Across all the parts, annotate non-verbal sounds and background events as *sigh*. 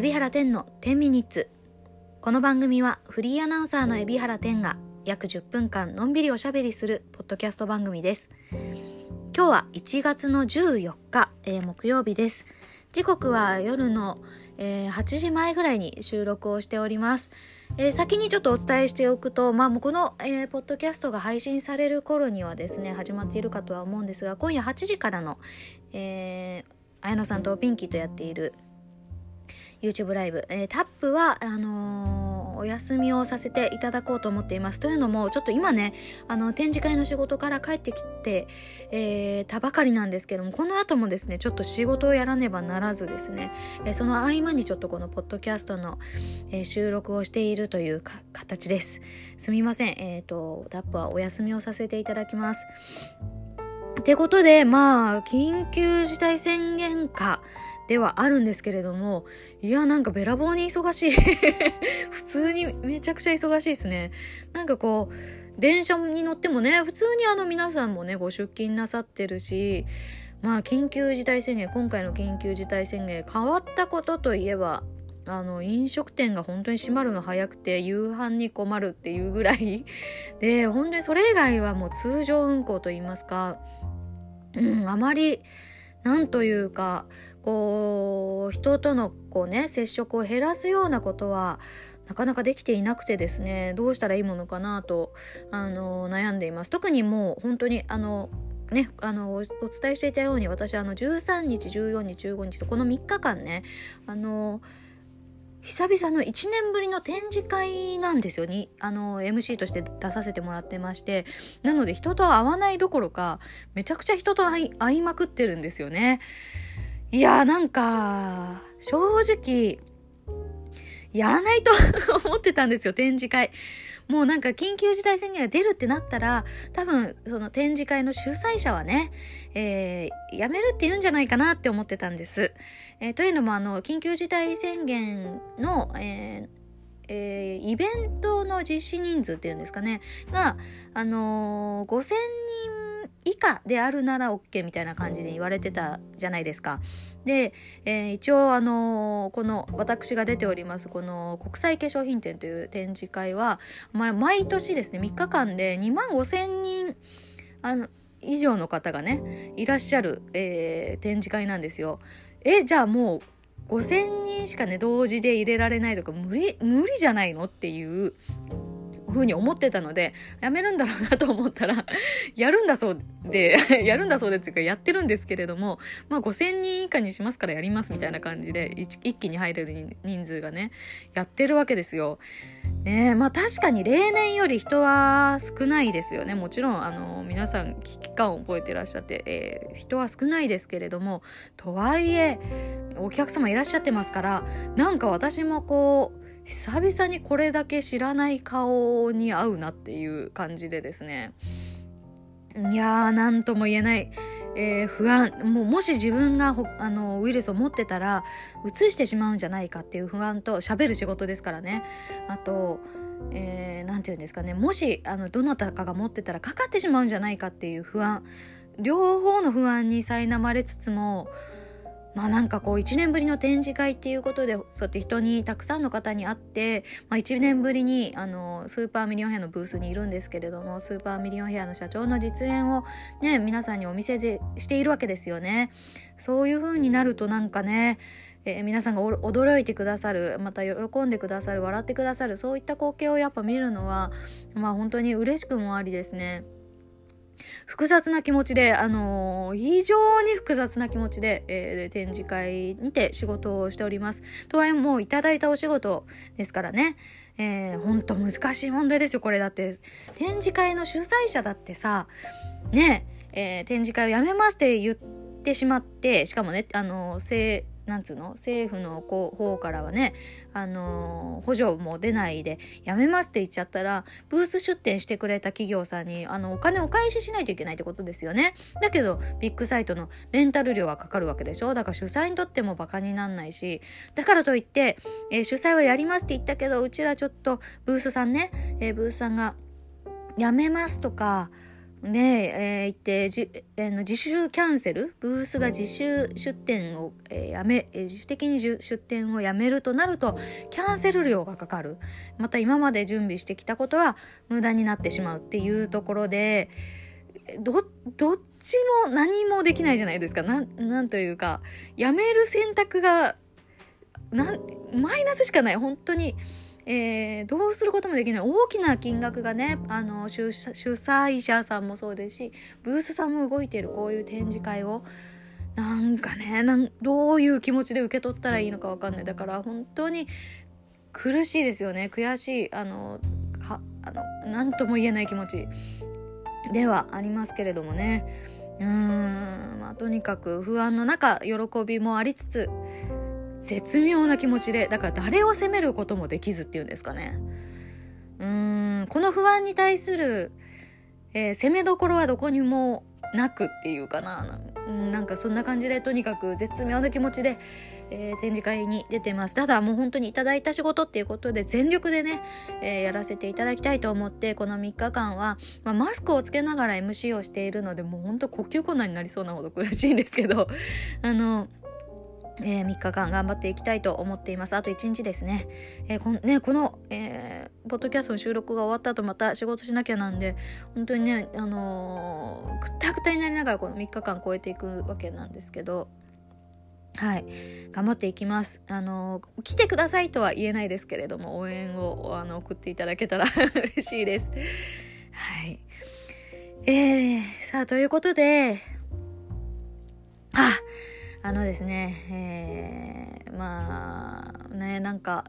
海老原天の10ミニッツこの番組はフリーアナウンサーの海老原天が約10分間のんびりおしゃべりするポッドキャスト番組です。今日は1月の14日、えー、木曜日です。時刻は夜の、えー、8時前ぐらいに収録をしております、えー、先にちょっとお伝えしておくと、まあ、もうこの、えー、ポッドキャストが配信される頃にはですね始まっているかとは思うんですが今夜8時からの、えー、綾野さんとピンキーとやっている YouTube ライブ、えー、タップはあのー、お休みをさせていただこうと思っています。というのも、ちょっと今ね、あの、展示会の仕事から帰ってきて、えー、たばかりなんですけども、この後もですね、ちょっと仕事をやらねばならずですね、えその合間にちょっとこのポッドキャストの、え収録をしているという形です。すみません。えっ、と、タップはお休みをさせていただきます。ってことで、まあ、緊急事態宣言下ではあるんですけれども、いや、なんかべらぼうに忙しい。*laughs* 普通にめちゃくちゃ忙しいですね。なんかこう、電車に乗ってもね、普通にあの皆さんもね、ご出勤なさってるし、まあ、緊急事態宣言、今回の緊急事態宣言、変わったことといえば、あの飲食店が本当に閉まるの早くて夕飯に困るっていうぐらいで本当にそれ以外はもう通常運行といいますか、うん、あまりなんというかこう人とのこうね接触を減らすようなことはなかなかできていなくてですねどうしたらいいものかなとあの悩んでいます。特にもう本当にあのね、あのお伝えしていたように私あの13日14日15日とこの3日間ねあの久々の1年ぶりの展示会なんですよにあの MC として出させてもらってまして。なので人と会わないどころかめちゃくちゃ人と会い会いまくってるんですよね。いやなんか正直やらないと *laughs* 思ってたんですよ展示会もうなんか緊急事態宣言が出るってなったら、多分その展示会の主催者はね、えー、やめるって言うんじゃないかなって思ってたんです。えー、というのもあの、緊急事態宣言の、えーえー、イベントの実施人数っていうんですかね、が、あのー、5000人以下であるなら OK みたいな感じで言われてたじゃないですか。で、えー、一応あのー、この私が出ておりますこの国際化粧品展という展示会は、まあ、毎年ですね3日間で2万5千人あの以上の方がねいらっしゃる、えー、展示会なんですよ。えじゃあもう5,000人しかね同時で入れられないとか無理無理じゃないの？っていうふうに思ってたので、やめるんだろうなと思ったら、*laughs* やるんだそうで、*laughs* やるんだそうでっていうか、やってるんですけれども、まあ5000人以下にしますからやりますみたいな感じで、一気に入れる人数がね、やってるわけですよ。ねまあ確かに例年より人は少ないですよね。もちろん、あの、皆さん危機感を覚えてらっしゃって、えー、人は少ないですけれども、とはいえ、お客様いらっしゃってますから、なんか私もこう、久々にこれだけ知らない顔に合うなっていう感じでですね。いやー何とも言えない、えー、不安。もうもし自分があのウイルスを持ってたらうつしてしまうんじゃないかっていう不安と喋る仕事ですからね。あと何、えー、て言うんですかね。もしあのどなたかが持ってたらかかってしまうんじゃないかっていう不安。両方の不安に苛まれつつもまあなんかこう1年ぶりの展示会っていうことでそうやって人にたくさんの方に会って、まあ、1年ぶりにあのスーパーミリオンヘアのブースにいるんですけれどもスーパーミリオンヘアの社長の実演をね皆さんにお見せでしているわけですよね。そういう風になるとなんかねえー、皆さんが驚いてくださるまた喜んでくださる笑ってくださるそういった光景をやっぱ見るのはまあ本当に嬉しくもありですね。複雑な気持ちで、あのー、非常に複雑な気持ちで、えー、展示会にて仕事をしております。とはいえもういただいたお仕事ですからね、えー、ほんと難しい問題ですよ、これだって。展示会の主催者だってさ、ね、えー、展示会をやめますって言ってってしまって、しかもね、あのー、なんつうの政府の方からはね、あの、補助も出ないでやめますって言っちゃったらブース出店してくれた企業さんにあのお金お返ししないといけないってことですよね。だけどビッグサイトのレンタル料がかかるわけでしょ。だから主催にとってもバカになんないしだからといって、えー、主催はやりますって言ったけどうちらちょっとブースさんね、えー、ブースさんがやめますとかで、えー、行ってじ、えー、の自主キャンセル？ブースが自主出店を、えー、やめ、自主的に出店をやめるとなるとキャンセル料がかかる。また今まで準備してきたことは無駄になってしまうっていうところでどどっちも何もできないじゃないですか。ななんというかやめる選択がなマイナスしかない。本当に。えー、どうすることもできない大きな金額がねあの主催者さんもそうですしブースさんも動いているこういう展示会をなんかねなんどういう気持ちで受け取ったらいいのか分かんない。だから本当に苦しいですよね。悔しいあのはあの何とも言えない気持ち。ではありますけれどもね。うんまあとにかく不安の中喜びもありつつ絶妙な気持ちでだから誰を責めることもできずっていうんですかね。うーんこの不安に対する、えー、攻めどころはどこにもなくっていうかな。なんかそんな感じでとにかく絶妙な気持ちで、えー、展示会に出てます。ただもう本当にいただいた仕事っていうことで全力でね、えー、やらせていただきたいと思ってこの3日間は、まあ、マスクをつけながら MC をしているのでもう本当呼吸困難になりそうなほど苦しいんですけど。あのえー、3日間頑張っていきたいと思っています。あと1日ですね。えー、このねこの、えー、ポッドキャストの収録が終わった後また仕事しなきゃなんで、本当にね、あのー、くったくたになりながらこの3日間超えていくわけなんですけど、はい。頑張っていきます。あのー、来てくださいとは言えないですけれども、応援をあの送っていただけたら *laughs* 嬉しいです。はい。えー、さあ、ということで、あ、あのですね、えー、まあねなんか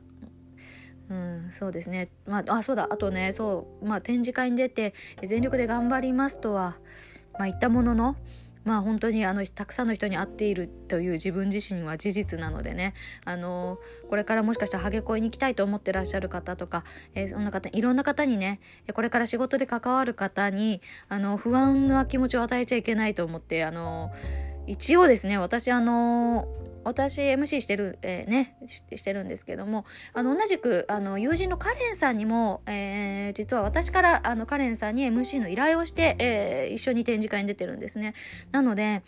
うん、そうですね。まあ、あ、そうだ。あとね、そう、まあ、展示会に出て、全力で頑張りますとは、まあ、言ったものの、まあ本当にあのたくさんの人に会っているという自分自身は事実なのでねあのこれからもしかしたらハゲ恋に行きたいと思ってらっしゃる方とか、えー、そんな方いろんな方にねこれから仕事で関わる方にあの不安な気持ちを与えちゃいけないと思ってあの一応ですね私あの私 MC してる、えー、ねしてるんですけどもあの同じくあの友人のカレンさんにも、えー、実は私からあのカレンさんに MC の依頼をして、えー、一緒に展示会に出てるんですね。なので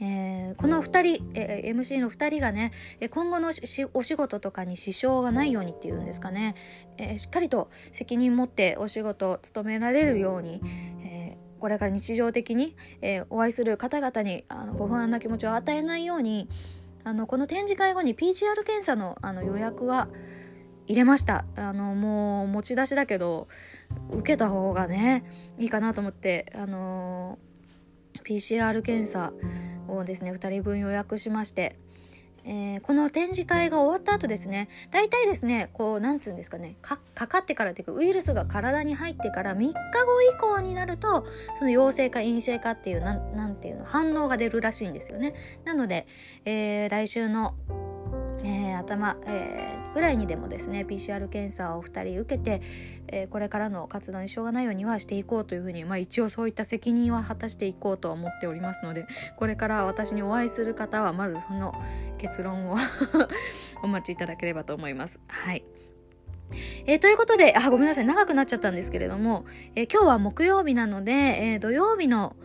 えー、この2人、えー、MC の2人がね今後のお仕事とかに支障がないようにっていうんですかね、えー、しっかりと責任持ってお仕事を務められるように、これから日常的に、えー、お会いする方々にあのご不安な気持ちを与えないようにあのこの展示会後に PCR 検査のあの予約は入れました。あのもう持ち出しだけど受けた方がねいいかなと思ってあの PCR 検査をですね2人分予約しましてえー、この展示会が終わった後ですね大体ですねこうなんつうんですかねかかってからというかウイルスが体に入ってから3日後以降になるとその陽性か陰性かっていうなんなんていうの反応が出るらしいんですよね。なので、えー、来週のえー、頭、えー、ぐらいにでもですね PCR 検査を2人受けて、えー、これからの活動にしょうがないようにはしていこうというふうに、まあ、一応そういった責任は果たしていこうと思っておりますのでこれから私にお会いする方はまずその結論を *laughs* お待ちいただければと思います。はいえー、ということで、あ、ごめんなさい、長くなっちゃったんですけれども、えー、今日は木曜日なので、えー、土曜日の、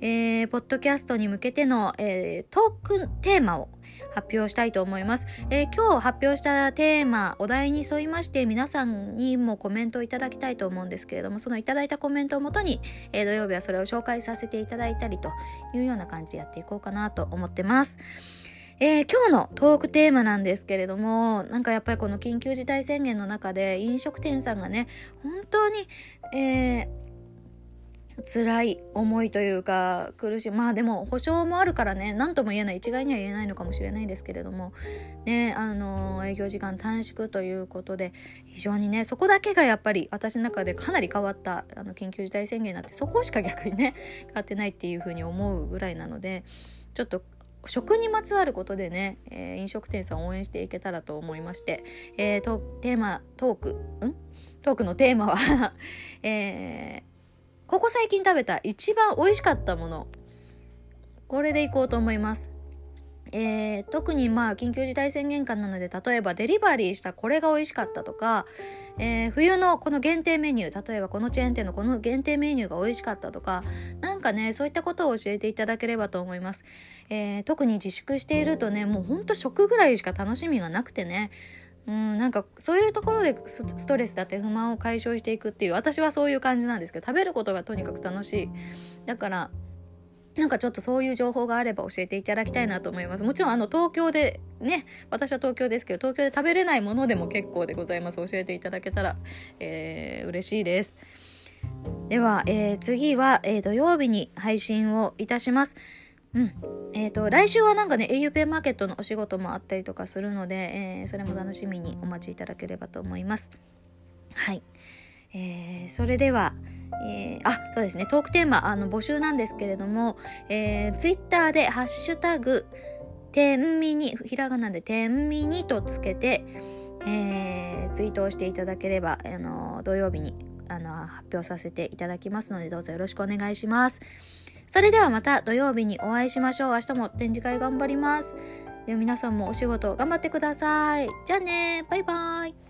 えー、ポッドキャストに向けての、えー、トークテーマを発表したいと思います、えー、今日発表したテーマ、お題に沿いまして皆さんにもコメントをいただきたいと思うんですけれども、そのいただいたコメントをもとに、えー、土曜日はそれを紹介させていただいたりというような感じでやっていこうかなと思ってます。えー、今日のトークテーマなんですけれども、なんかやっぱりこの緊急事態宣言の中で飲食店さんがね、本当に、えー辛い思いというか苦しい。まあでも保証もあるからね。何とも言えない。一概には言えないのかもしれないですけれども。ねあの営業時間短縮ということで非常にねそこだけがやっぱり私の中でかなり変わったあの緊急事態宣言になってそこしか逆にね変わってないっていうふうに思うぐらいなのでちょっと食にまつわることでね、えー、飲食店さんを応援していけたらと思いまして、えー、とテーマトークん？トークのテーマは *laughs* えーここ最近食べた一番美味しかったもの。これでいこうと思います。えー、特にまあ緊急事態宣言下なので例えばデリバリーしたこれが美味しかったとか、えー、冬のこの限定メニュー例えばこのチェーン店のこの限定メニューが美味しかったとかなんかねそういったことを教えていただければと思います、えー、特に自粛しているとねもうほんと食ぐらいしか楽しみがなくてねうんなんかそういうところでストレスだって不満を解消していくっていう私はそういう感じなんですけど食べることがとにかく楽しいだからなんかちょっとそういう情報があれば教えていただきたいなと思います。もちろんあの東京でね、私は東京ですけど、東京で食べれないものでも結構でございます。教えていただけたら、えー、嬉しいです。では、えー、次は、えー、土曜日に配信をいたします。うん。えっ、ー、と、来週はなんかね、auPay マーケットのお仕事もあったりとかするので、えー、それも楽しみにお待ちいただければと思います。はい。えー、それでは、えー、あ、そうですね、トークテーマ、あの、募集なんですけれども、えー、ツイッターで、ハッシュタグ、てんみに、ひらがなでてんみにとつけて、えー、ツイートをしていただければ、あの、土曜日に、あの、発表させていただきますので、どうぞよろしくお願いします。それではまた土曜日にお会いしましょう。明日も展示会頑張ります。で皆さんもお仕事頑張ってください。じゃあねバイバーイ。